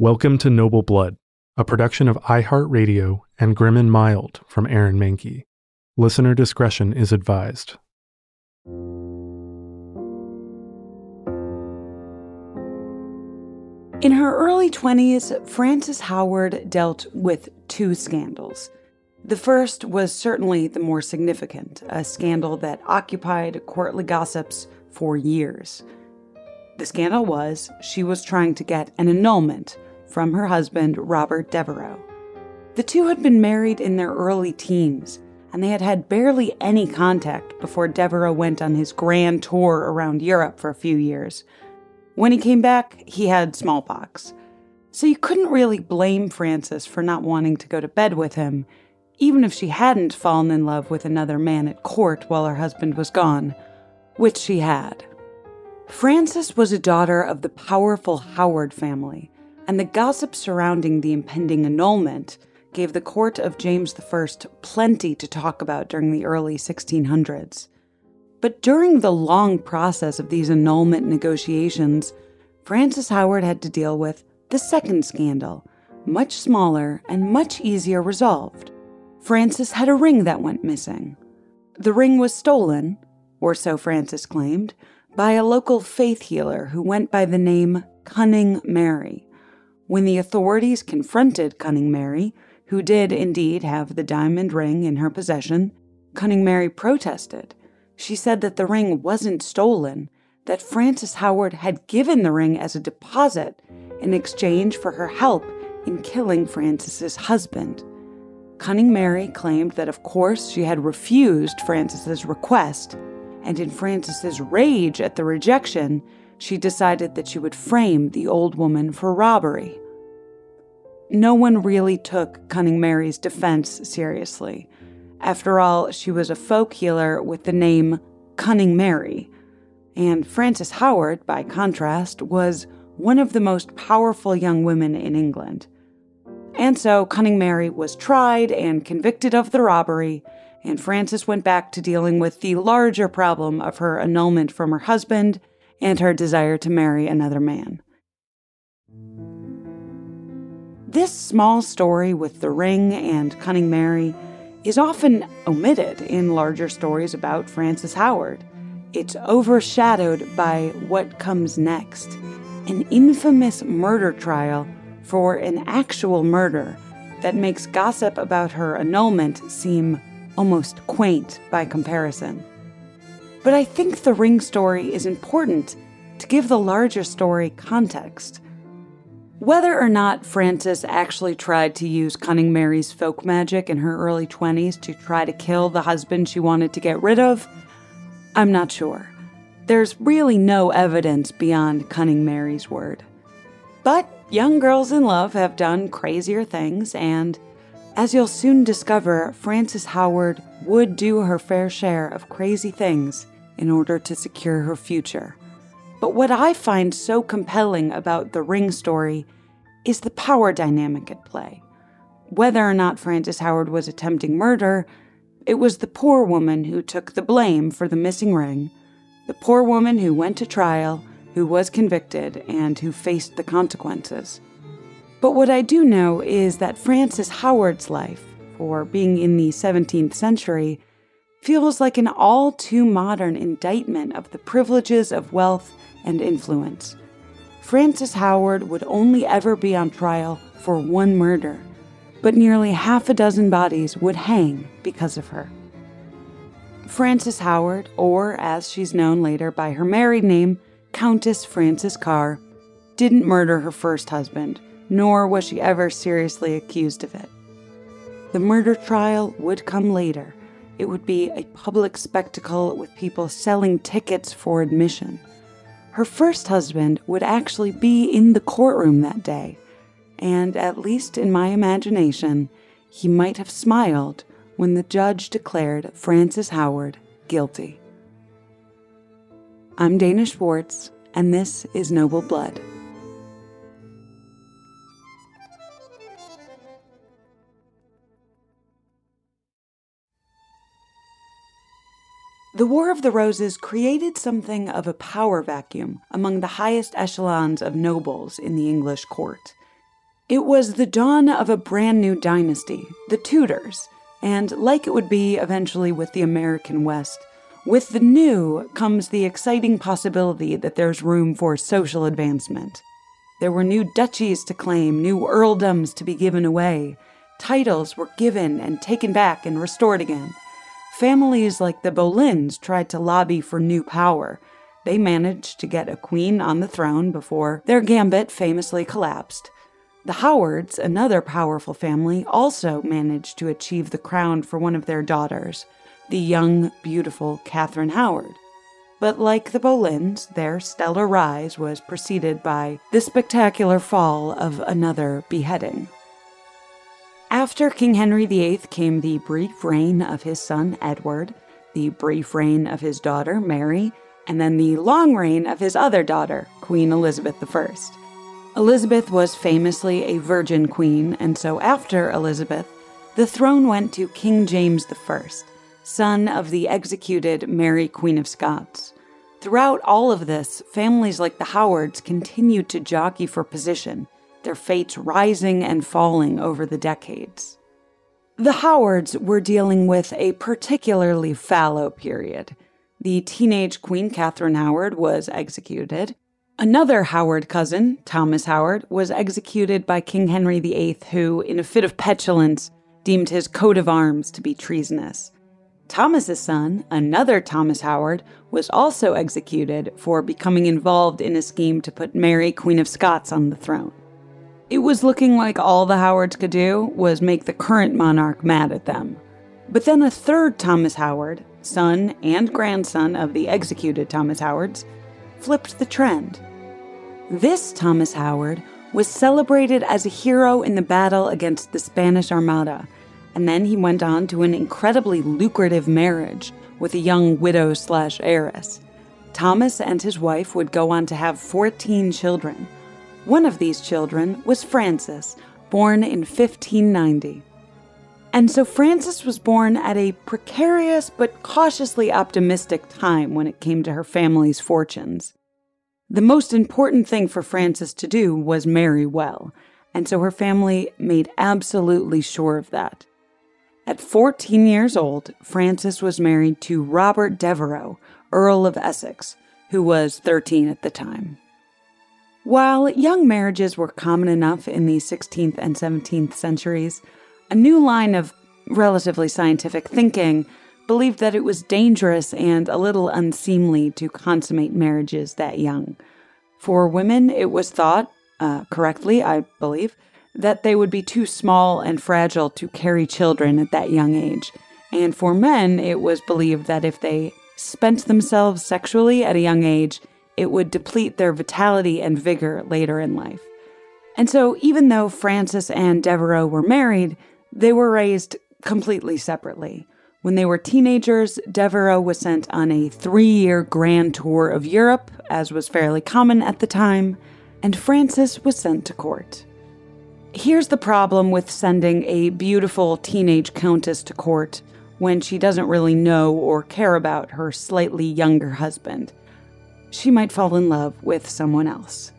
Welcome to Noble Blood, a production of iHeartRadio and Grim and Mild from Aaron Mahnke. Listener discretion is advised. In her early 20s, Frances Howard dealt with two scandals. The first was certainly the more significant, a scandal that occupied courtly gossips for years. The scandal was she was trying to get an annulment from her husband, Robert Devereux. The two had been married in their early teens, and they had had barely any contact before Devereux went on his grand tour around Europe for a few years. When he came back, he had smallpox. So you couldn't really blame Frances for not wanting to go to bed with him, even if she hadn't fallen in love with another man at court while her husband was gone, which she had. Frances was a daughter of the powerful Howard family, and the gossip surrounding the impending annulment gave the court of James I plenty to talk about during the early 1600s. But during the long process of these annulment negotiations, Frances Howard had to deal with the second scandal, much smaller and much easier resolved. Frances had a ring that went missing. The ring was stolen, or so Frances claimed, by a local faith healer who went by the name Cunning Mary. When the authorities confronted Cunning Mary, who did indeed have the diamond ring in her possession, Cunning Mary protested. She said that the ring wasn't stolen, that Frances Howard had given the ring as a deposit in exchange for her help in killing Frances's husband. Cunning Mary claimed that of course she had refused Frances's request, and in Frances's rage at the rejection, she decided that she would frame the old woman for robbery. No one really took Cunning Mary's defense seriously. After all, she was a folk healer with the name Cunning Mary. And Frances Howard, by contrast, was one of the most powerful young women in England. And so Cunning Mary was tried and convicted of the robbery, and Frances went back to dealing with the larger problem of her annulment from her husband and her desire to marry another man. This small story with the ring and Cunning Mary is often omitted in larger stories about Frances Howard. It's overshadowed by what comes next an infamous murder trial for an actual murder that makes gossip about her annulment seem almost quaint by comparison. But I think the ring story is important to give the larger story context. Whether or not Frances actually tried to use Cunning Mary's folk magic in her early 20s to try to kill the husband she wanted to get rid of, I'm not sure. There's really no evidence beyond Cunning Mary's word. But young girls in love have done crazier things, and as you'll soon discover, Frances Howard would do her fair share of crazy things in order to secure her future. But what I find so compelling about the Ring story is the power dynamic at play. Whether or not Frances Howard was attempting murder, it was the poor woman who took the blame for the missing ring, the poor woman who went to trial, who was convicted, and who faced the consequences. But what I do know is that Frances Howard's life, for being in the 17th century, feels like an all too modern indictment of the privileges of wealth and influence. Frances Howard would only ever be on trial for one murder, but nearly half a dozen bodies would hang because of her. Frances Howard, or as she's known later by her married name, Countess Frances Carr, didn't murder her first husband, nor was she ever seriously accused of it. The murder trial would come later. It would be a public spectacle with people selling tickets for admission. Her first husband would actually be in the courtroom that day. and at least in my imagination, he might have smiled when the judge declared Frances Howard guilty. I'm Dana Schwartz, and this is Noble Blood. The War of the Roses created something of a power vacuum among the highest echelons of nobles in the English court. It was the dawn of a brand new dynasty, the Tudors, and like it would be eventually with the American West, with the new comes the exciting possibility that there's room for social advancement. There were new duchies to claim, new earldoms to be given away. Titles were given and taken back and restored again. Families like the Boleyns tried to lobby for new power. They managed to get a queen on the throne before their gambit famously collapsed. The Howards, another powerful family, also managed to achieve the crown for one of their daughters, the young, beautiful Catherine Howard. But like the Boleyns, their stellar rise was preceded by the spectacular fall of another beheading. After King Henry VIII came the brief reign of his son Edward, the brief reign of his daughter Mary, and then the long reign of his other daughter, Queen Elizabeth I. Elizabeth was famously a virgin queen, and so after Elizabeth, the throne went to King James I, son of the executed Mary, Queen of Scots. Throughout all of this, families like the Howards continued to jockey for position their fates rising and falling over the decades. The Howards were dealing with a particularly fallow period. The teenage Queen Catherine Howard was executed. Another Howard cousin, Thomas Howard, was executed by King Henry VIII, who, in a fit of petulance, deemed his coat of arms to be treasonous. Thomas's son, another Thomas Howard, was also executed for becoming involved in a scheme to put Mary, Queen of Scots, on the throne. It was looking like all the Howards could do was make the current monarch mad at them. But then a third Thomas Howard, son and grandson of the executed Thomas Howards, flipped the trend. This Thomas Howard was celebrated as a hero in the battle against the Spanish Armada, and then he went on to an incredibly lucrative marriage with a young widow slash heiress. Thomas and his wife would go on to have 14 children one of these children was Frances, born in 1590. And so Frances was born at a precarious but cautiously optimistic time when it came to her family's fortunes. The most important thing for Frances to do was marry well, and so her family made absolutely sure of that. At 14 years old, Frances was married to Robert Devereux, Earl of Essex, who was 13 at the time. While young marriages were common enough in the 16th and 17th centuries, a new line of relatively scientific thinking believed that it was dangerous and a little unseemly to consummate marriages that young. For women, it was thought, uh, correctly, I believe, that they would be too small and fragile to carry children at that young age. And for men, it was believed that if they spent themselves sexually at a young age, it would deplete their vitality and vigor later in life. And so, even though Frances and Devereux were married, they were raised completely separately. When they were teenagers, Devereux was sent on a three year grand tour of Europe, as was fairly common at the time, and Frances was sent to court. Here's the problem with sending a beautiful teenage countess to court when she doesn't really know or care about her slightly younger husband she might fall in love with someone else,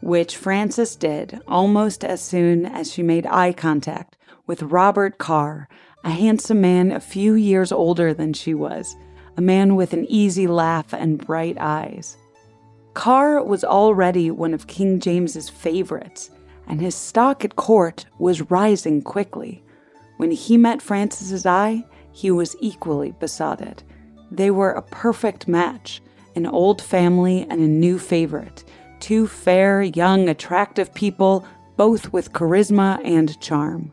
which Frances did almost as soon as she made eye contact with Robert Carr, a handsome man a few years older than she was, a man with an easy laugh and bright eyes. Carr was already one of King James's favorites, and his stock at court was rising quickly. When he met Frances's eye, he was equally besotted. They were a perfect match, an old family, and a new favorite. Two fair, young, attractive people, both with charisma and charm.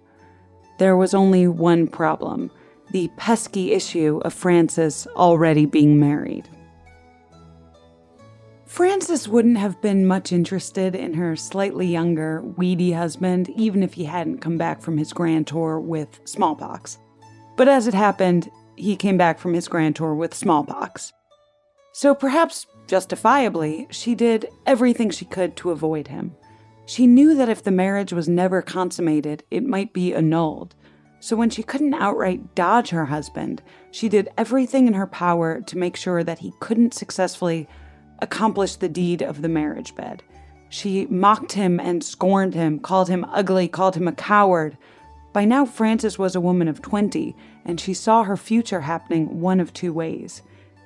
There was only one problem the pesky issue of Frances already being married. Frances wouldn't have been much interested in her slightly younger, weedy husband, even if he hadn't come back from his grand tour with smallpox. But as it happened, he came back from his grand tour with smallpox. So perhaps justifiably, she did everything she could to avoid him. She knew that if the marriage was never consummated, it might be annulled. So when she couldn't outright dodge her husband, she did everything in her power to make sure that he couldn't successfully accomplish the deed of the marriage bed. She mocked him and scorned him, called him ugly, called him a coward. By now, Frances was a woman of 20, and she saw her future happening one of two ways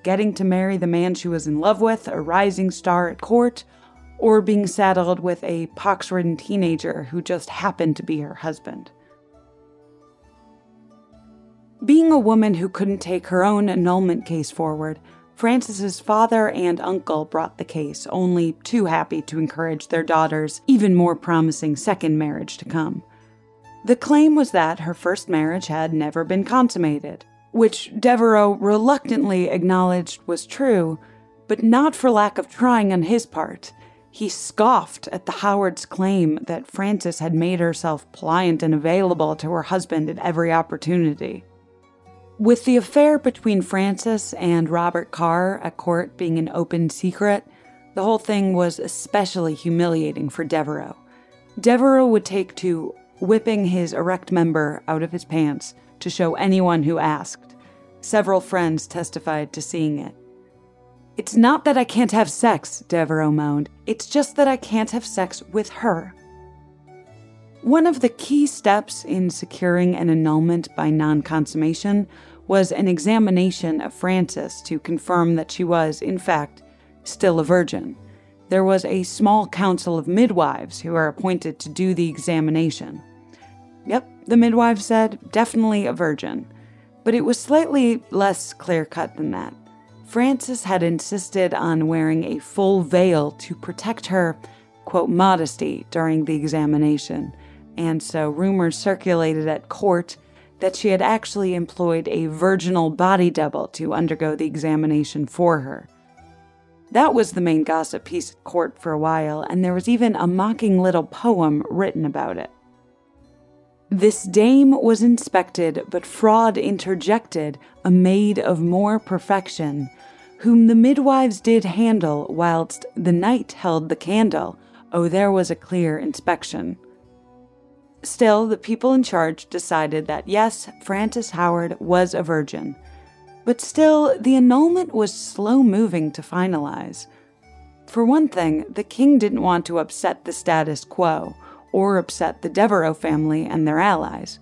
getting to marry the man she was in love with, a rising star at court, or being saddled with a pox ridden teenager who just happened to be her husband. Being a woman who couldn't take her own annulment case forward, Frances's father and uncle brought the case, only too happy to encourage their daughter's even more promising second marriage to come. The claim was that her first marriage had never been consummated, which Devereux reluctantly acknowledged was true, but not for lack of trying on his part. He scoffed at the Howards' claim that Frances had made herself pliant and available to her husband at every opportunity. With the affair between Frances and Robert Carr at court being an open secret, the whole thing was especially humiliating for Devereux. Devereux would take to whipping his erect member out of his pants to show anyone who asked. Several friends testified to seeing it. It's not that I can't have sex, Devereux moaned. It's just that I can't have sex with her. One of the key steps in securing an annulment by non consummation was an examination of Frances to confirm that she was, in fact, still a virgin. There was a small council of midwives who are appointed to do the examination. Yep, the midwife said, definitely a virgin. But it was slightly less clear cut than that. Frances had insisted on wearing a full veil to protect her, quote, modesty during the examination and so rumors circulated at court that she had actually employed a virginal body double to undergo the examination for her. That was the main gossip piece at court for a while, and there was even a mocking little poem written about it. This dame was inspected, but fraud interjected, a maid of more perfection, whom the midwives did handle, whilst the knight held the candle. Oh, there was a clear inspection. Still, the people in charge decided that yes, Frances Howard was a virgin. But still, the annulment was slow moving to finalize. For one thing, the king didn't want to upset the status quo or upset the Devereux family and their allies.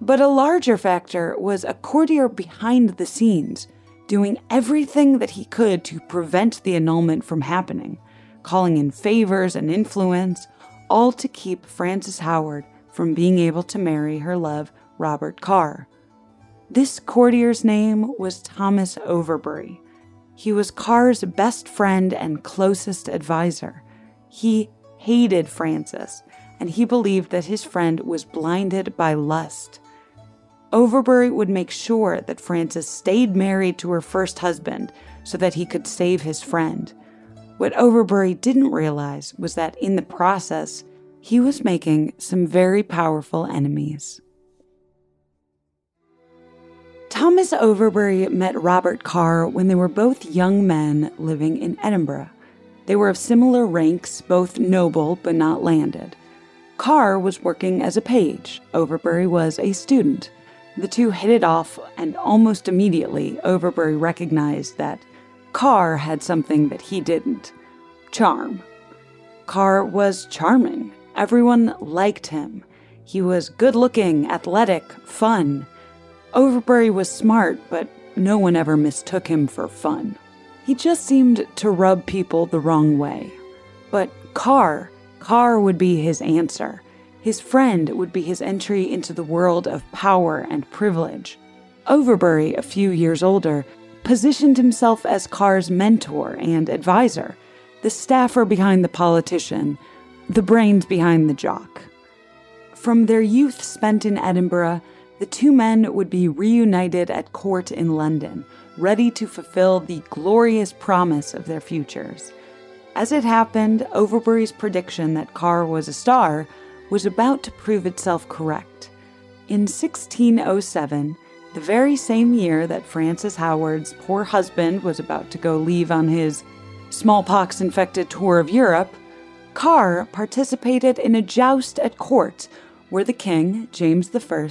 But a larger factor was a courtier behind the scenes, doing everything that he could to prevent the annulment from happening, calling in favors and influence, all to keep Frances Howard from being able to marry her love, Robert Carr. This courtier's name was Thomas Overbury. He was Carr's best friend and closest advisor. He hated Frances, and he believed that his friend was blinded by lust. Overbury would make sure that Frances stayed married to her first husband so that he could save his friend. What Overbury didn't realize was that in the process, he was making some very powerful enemies. Thomas Overbury met Robert Carr when they were both young men living in Edinburgh. They were of similar ranks, both noble but not landed. Carr was working as a page, Overbury was a student. The two hit it off, and almost immediately, Overbury recognized that Carr had something that he didn't charm. Carr was charming, Everyone liked him. He was good looking, athletic, fun. Overbury was smart, but no one ever mistook him for fun. He just seemed to rub people the wrong way. But Carr, Carr would be his answer. His friend would be his entry into the world of power and privilege. Overbury, a few years older, positioned himself as Carr's mentor and advisor, the staffer behind the politician, the brains behind the jock. From their youth spent in Edinburgh, the two men would be reunited at court in London, ready to fulfill the glorious promise of their futures. As it happened, Overbury's prediction that Carr was a star was about to prove itself correct. In 1607, the very same year that Frances Howard's poor husband was about to go leave on his smallpox infected tour of Europe, Carr participated in a joust at court where the king, James I,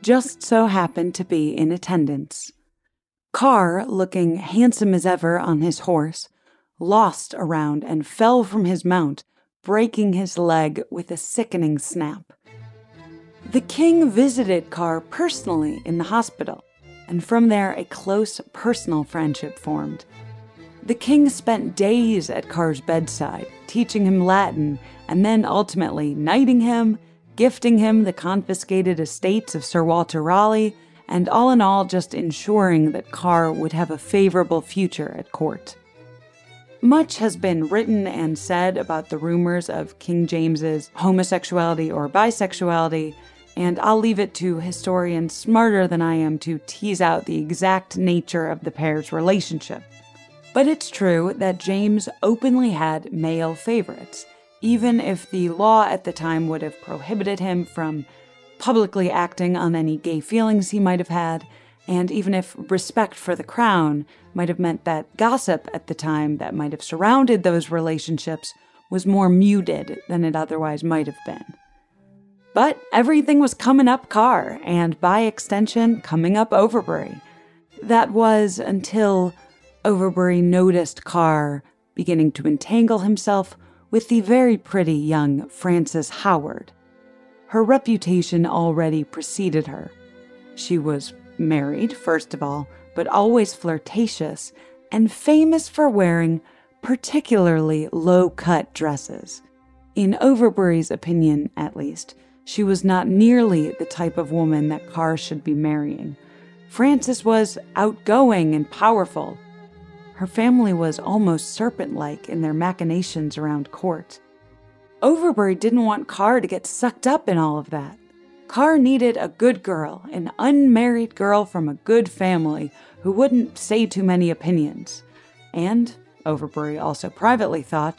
just so happened to be in attendance. Carr, looking handsome as ever on his horse, lost around and fell from his mount, breaking his leg with a sickening snap. The king visited Carr personally in the hospital, and from there a close personal friendship formed. The king spent days at Carr's bedside, teaching him Latin, and then ultimately knighting him, gifting him the confiscated estates of Sir Walter Raleigh, and all in all, just ensuring that Carr would have a favorable future at court. Much has been written and said about the rumors of King James's homosexuality or bisexuality, and I'll leave it to historians smarter than I am to tease out the exact nature of the pair's relationship. But it's true that James openly had male favorites, even if the law at the time would have prohibited him from publicly acting on any gay feelings he might have had, and even if respect for the crown might have meant that gossip at the time that might have surrounded those relationships was more muted than it otherwise might have been. But everything was coming up Carr, and by extension, coming up Overbury. That was until Overbury noticed Carr beginning to entangle himself with the very pretty young Frances Howard. Her reputation already preceded her. She was married, first of all, but always flirtatious and famous for wearing particularly low cut dresses. In Overbury's opinion, at least, she was not nearly the type of woman that Carr should be marrying. Frances was outgoing and powerful. Her family was almost serpent like in their machinations around court. Overbury didn't want Carr to get sucked up in all of that. Carr needed a good girl, an unmarried girl from a good family who wouldn't say too many opinions. And, Overbury also privately thought,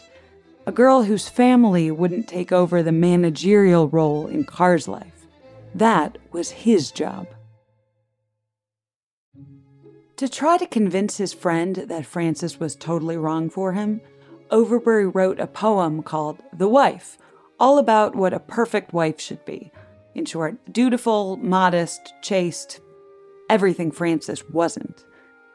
a girl whose family wouldn't take over the managerial role in Carr's life. That was his job. To try to convince his friend that Frances was totally wrong for him, Overbury wrote a poem called The Wife, all about what a perfect wife should be. In short, dutiful, modest, chaste, everything Frances wasn't.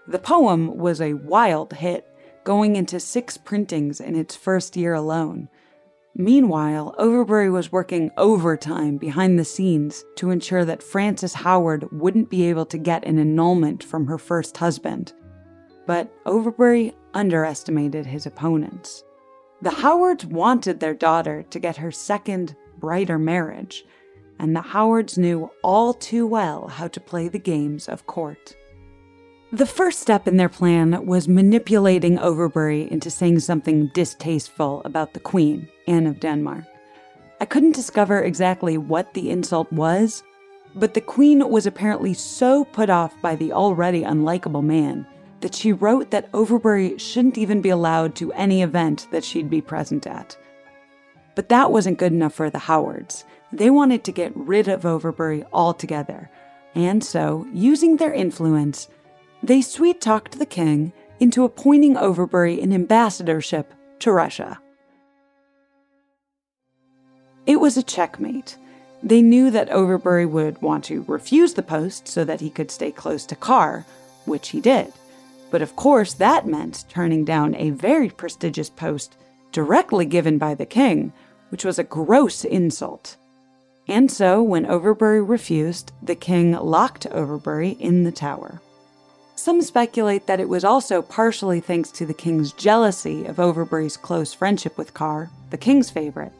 The poem was a wild hit going into six printings in its first year alone. Meanwhile, Overbury was working overtime behind the scenes to ensure that Frances Howard wouldn't be able to get an annulment from her first husband. But Overbury underestimated his opponents. The Howards wanted their daughter to get her second, brighter marriage, and the Howards knew all too well how to play the games of court. The first step in their plan was manipulating Overbury into saying something distasteful about the Queen, Anne of Denmark. I couldn't discover exactly what the insult was, but the Queen was apparently so put off by the already unlikable man that she wrote that Overbury shouldn't even be allowed to any event that she'd be present at. But that wasn't good enough for the Howards. They wanted to get rid of Overbury altogether. And so, using their influence, they sweet talked the king into appointing Overbury an ambassadorship to Russia. It was a checkmate. They knew that Overbury would want to refuse the post so that he could stay close to Carr, which he did. But of course, that meant turning down a very prestigious post directly given by the king, which was a gross insult. And so, when Overbury refused, the king locked Overbury in the tower. Some speculate that it was also partially thanks to the king's jealousy of Overbury's close friendship with Carr, the king's favorite.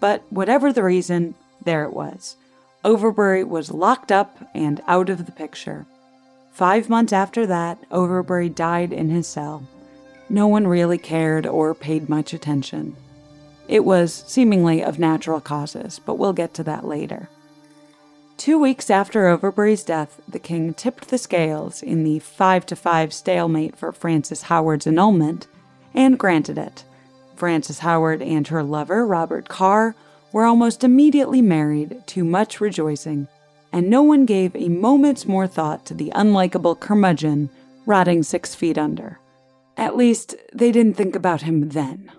But whatever the reason, there it was. Overbury was locked up and out of the picture. Five months after that, Overbury died in his cell. No one really cared or paid much attention. It was seemingly of natural causes, but we'll get to that later. Two weeks after Overbury's death, the king tipped the scales in the 5 to 5 stalemate for Frances Howard's annulment and granted it. Frances Howard and her lover, Robert Carr, were almost immediately married to much rejoicing, and no one gave a moment's more thought to the unlikable curmudgeon rotting six feet under. At least, they didn't think about him then.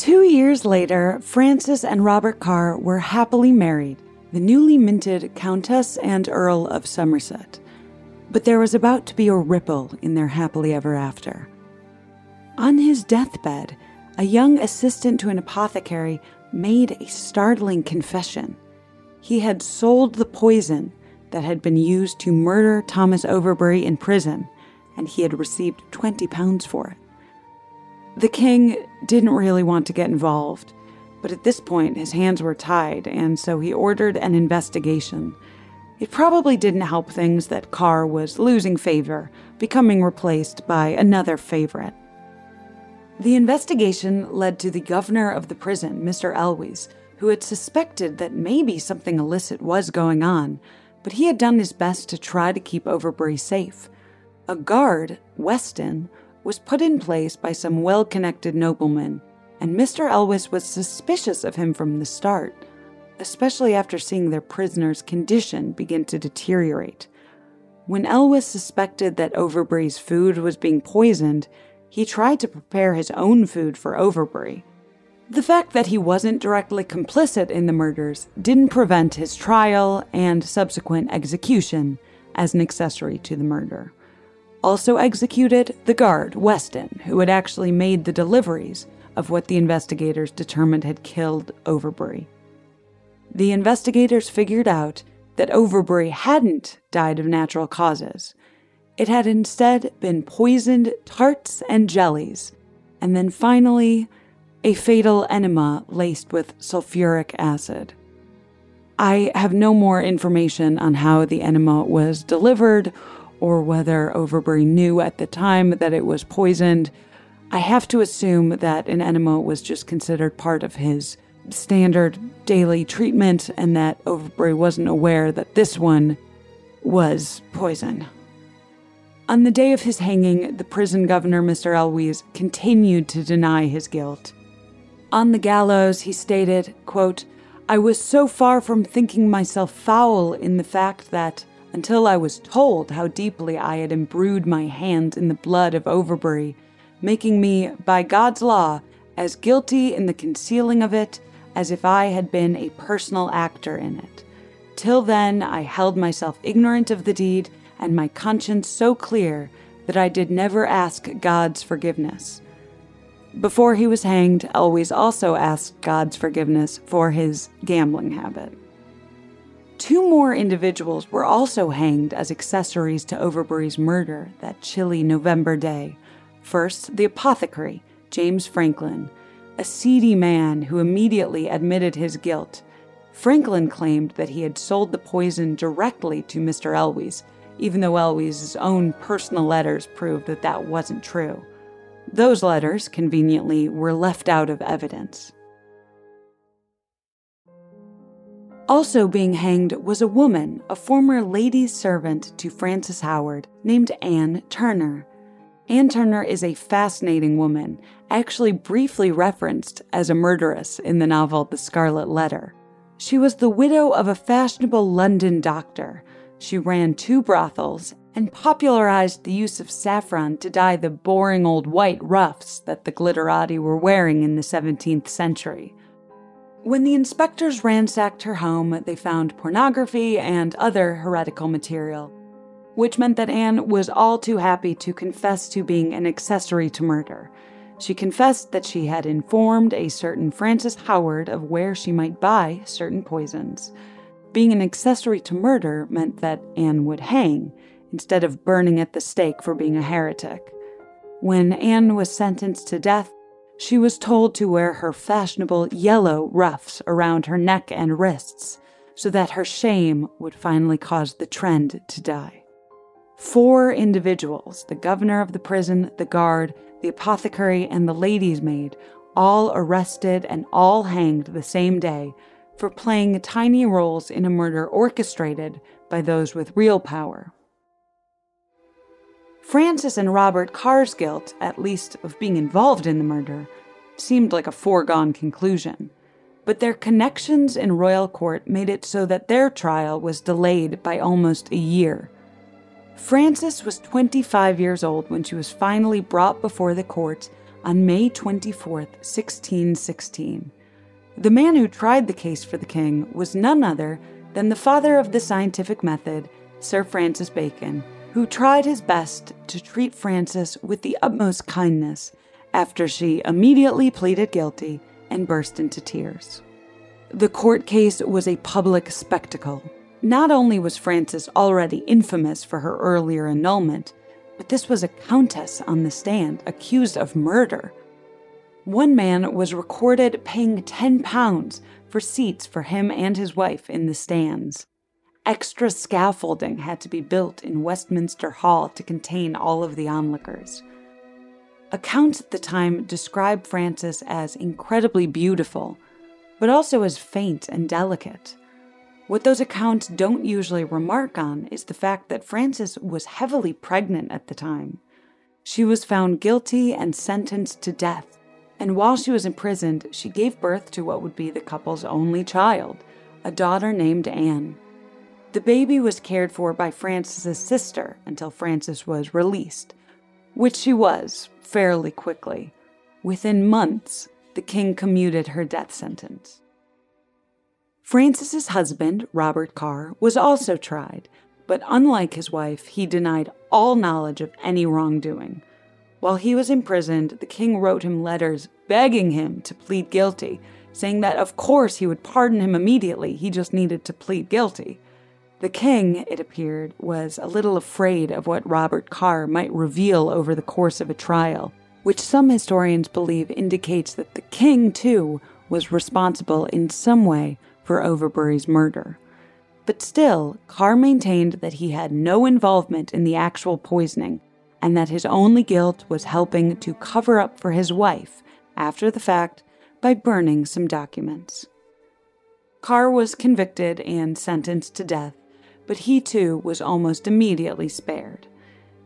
Two years later, Frances and Robert Carr were happily married, the newly minted Countess and Earl of Somerset. But there was about to be a ripple in their happily ever after. On his deathbed, a young assistant to an apothecary made a startling confession. He had sold the poison that had been used to murder Thomas Overbury in prison, and he had received 20 pounds for it. The king didn't really want to get involved, but at this point his hands were tied, and so he ordered an investigation. It probably didn't help things that Carr was losing favor, becoming replaced by another favorite. The investigation led to the governor of the prison, Mr. Elwes, who had suspected that maybe something illicit was going on, but he had done his best to try to keep Overbury safe. A guard, Weston, was put in place by some well connected noblemen, and Mr. Elwes was suspicious of him from the start, especially after seeing their prisoner's condition begin to deteriorate. When Elwes suspected that Overbury's food was being poisoned, he tried to prepare his own food for Overbury. The fact that he wasn't directly complicit in the murders didn't prevent his trial and subsequent execution as an accessory to the murder. Also executed the guard, Weston, who had actually made the deliveries of what the investigators determined had killed Overbury. The investigators figured out that Overbury hadn't died of natural causes, it had instead been poisoned tarts and jellies, and then finally, a fatal enema laced with sulfuric acid. I have no more information on how the enema was delivered or whether Overbury knew at the time that it was poisoned. I have to assume that an enema was just considered part of his standard daily treatment and that Overbury wasn't aware that this one was poison. On the day of his hanging, the prison governor, Mr. Elwes, continued to deny his guilt. On the gallows, he stated, quote, I was so far from thinking myself foul in the fact that, until I was told how deeply I had imbrued my hands in the blood of Overbury, making me, by God's law, as guilty in the concealing of it as if I had been a personal actor in it. Till then, I held myself ignorant of the deed and my conscience so clear that I did never ask God's forgiveness. Before he was hanged, Elwes also asked God's forgiveness for his gambling habit. Two more individuals were also hanged as accessories to Overbury's murder that chilly November day. First, the apothecary, James Franklin, a seedy man who immediately admitted his guilt. Franklin claimed that he had sold the poison directly to Mr. Elwes, even though Elwes's own personal letters proved that that wasn't true. Those letters, conveniently, were left out of evidence. Also being hanged was a woman, a former lady's servant to Frances Howard, named Anne Turner. Anne Turner is a fascinating woman, actually briefly referenced as a murderess in the novel The Scarlet Letter. She was the widow of a fashionable London doctor she ran two brothels and popularized the use of saffron to dye the boring old white ruffs that the glitterati were wearing in the 17th century. When the inspectors ransacked her home, they found pornography and other heretical material, which meant that Anne was all too happy to confess to being an accessory to murder. She confessed that she had informed a certain Frances Howard of where she might buy certain poisons. Being an accessory to murder meant that Anne would hang instead of burning at the stake for being a heretic. When Anne was sentenced to death, she was told to wear her fashionable yellow ruffs around her neck and wrists so that her shame would finally cause the trend to die. Four individuals the governor of the prison, the guard, the apothecary, and the lady's maid all arrested and all hanged the same day for playing tiny roles in a murder orchestrated by those with real power. Frances and Robert Carr's guilt, at least of being involved in the murder, seemed like a foregone conclusion. But their connections in royal court made it so that their trial was delayed by almost a year. Frances was 25 years old when she was finally brought before the court on May 24, 1616. The man who tried the case for the king was none other than the father of the scientific method, Sir Francis Bacon who tried his best to treat Frances with the utmost kindness after she immediately pleaded guilty and burst into tears. The court case was a public spectacle. Not only was Frances already infamous for her earlier annulment, but this was a countess on the stand accused of murder. One man was recorded paying 10 pounds for seats for him and his wife in the stands. Extra scaffolding had to be built in Westminster Hall to contain all of the onlookers. Accounts at the time describe Frances as incredibly beautiful, but also as faint and delicate. What those accounts don't usually remark on is the fact that Frances was heavily pregnant at the time. She was found guilty and sentenced to death, and while she was imprisoned, she gave birth to what would be the couple's only child, a daughter named Anne. The baby was cared for by Frances's sister until Frances was released, which she was fairly quickly. Within months, the king commuted her death sentence. Frances's husband, Robert Carr, was also tried, but unlike his wife, he denied all knowledge of any wrongdoing. While he was imprisoned, the king wrote him letters begging him to plead guilty, saying that of course he would pardon him immediately, he just needed to plead guilty. The king, it appeared, was a little afraid of what Robert Carr might reveal over the course of a trial, which some historians believe indicates that the king, too, was responsible in some way for Overbury's murder. But still, Carr maintained that he had no involvement in the actual poisoning, and that his only guilt was helping to cover up for his wife, after the fact, by burning some documents. Carr was convicted and sentenced to death but he too was almost immediately spared.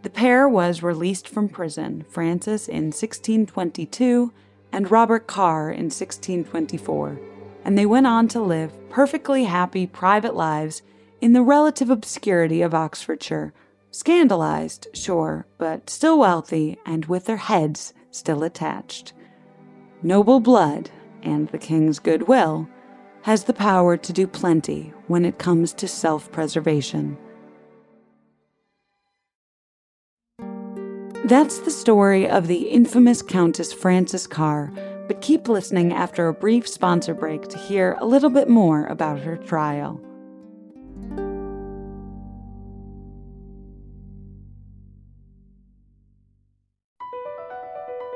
The pair was released from prison, Frances in 1622 and Robert Carr in 1624, and they went on to live perfectly happy private lives in the relative obscurity of Oxfordshire, scandalized, sure, but still wealthy and with their heads still attached. Noble blood and the king's goodwill has the power to do plenty when it comes to self preservation. That's the story of the infamous Countess Frances Carr, but keep listening after a brief sponsor break to hear a little bit more about her trial.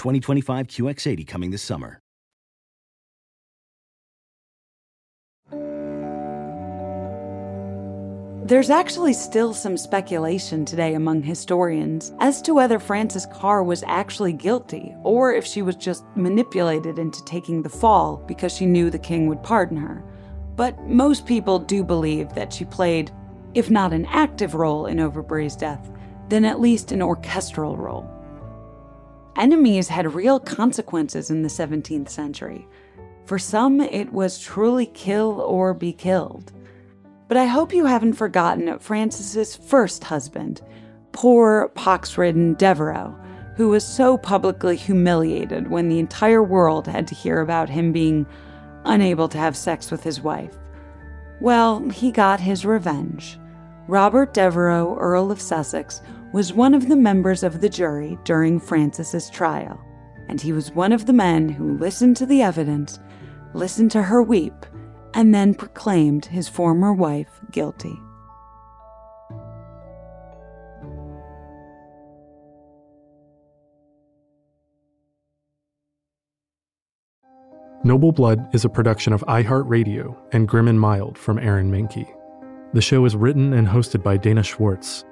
2025 QX80 coming this summer. There's actually still some speculation today among historians as to whether Frances Carr was actually guilty or if she was just manipulated into taking the fall because she knew the king would pardon her. But most people do believe that she played, if not an active role in Overbury's death, then at least an orchestral role. Enemies had real consequences in the 17th century. For some, it was truly kill or be killed. But I hope you haven't forgotten Frances's first husband, poor pox-ridden Devereux, who was so publicly humiliated when the entire world had to hear about him being unable to have sex with his wife. Well, he got his revenge. Robert Devereux, Earl of Sussex, was one of the members of the jury during Frances's trial, and he was one of the men who listened to the evidence, listened to her weep, and then proclaimed his former wife guilty. Noble Blood is a production of iHeartRadio and Grim and Mild from Aaron Mahnke. The show is written and hosted by Dana Schwartz.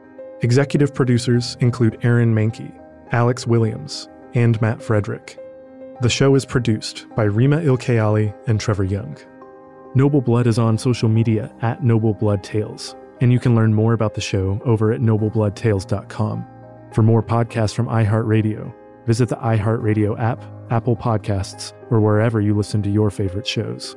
Executive producers include Aaron Mahnke, Alex Williams, and Matt Frederick. The show is produced by Rima Ilkayali and Trevor Young. Noble Blood is on social media at Noble Blood Tales, and you can learn more about the show over at noblebloodtales.com. For more podcasts from iHeartRadio, visit the iHeartRadio app, Apple Podcasts, or wherever you listen to your favorite shows.